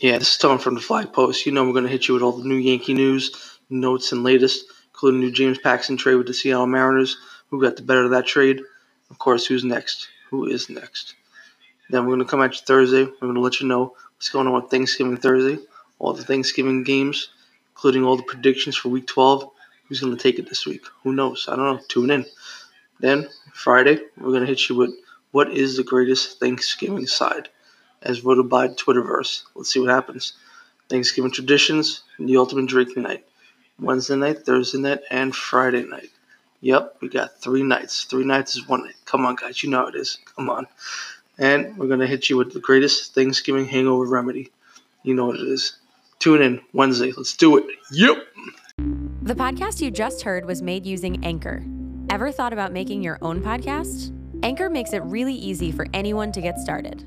Yeah, this is Tom from the Flag Post. You know we're going to hit you with all the new Yankee news, notes, and latest, including new James Paxton trade with the Seattle Mariners. Who got the better of that trade? Of course, who's next? Who is next? Then we're going to come at you Thursday. We're going to let you know what's going on with Thanksgiving Thursday, all the Thanksgiving games, including all the predictions for Week 12. Who's going to take it this week? Who knows? I don't know. Tune in. Then, Friday, we're going to hit you with what is the greatest Thanksgiving side? As voted by Twitterverse. Let's see what happens. Thanksgiving traditions, the ultimate drinking night. Wednesday night, Thursday night, and Friday night. Yep, we got three nights. Three nights is one night. Come on, guys, you know it is. Come on. And we're going to hit you with the greatest Thanksgiving hangover remedy. You know what it is. Tune in Wednesday. Let's do it. Yep. The podcast you just heard was made using Anchor. Ever thought about making your own podcast? Anchor makes it really easy for anyone to get started.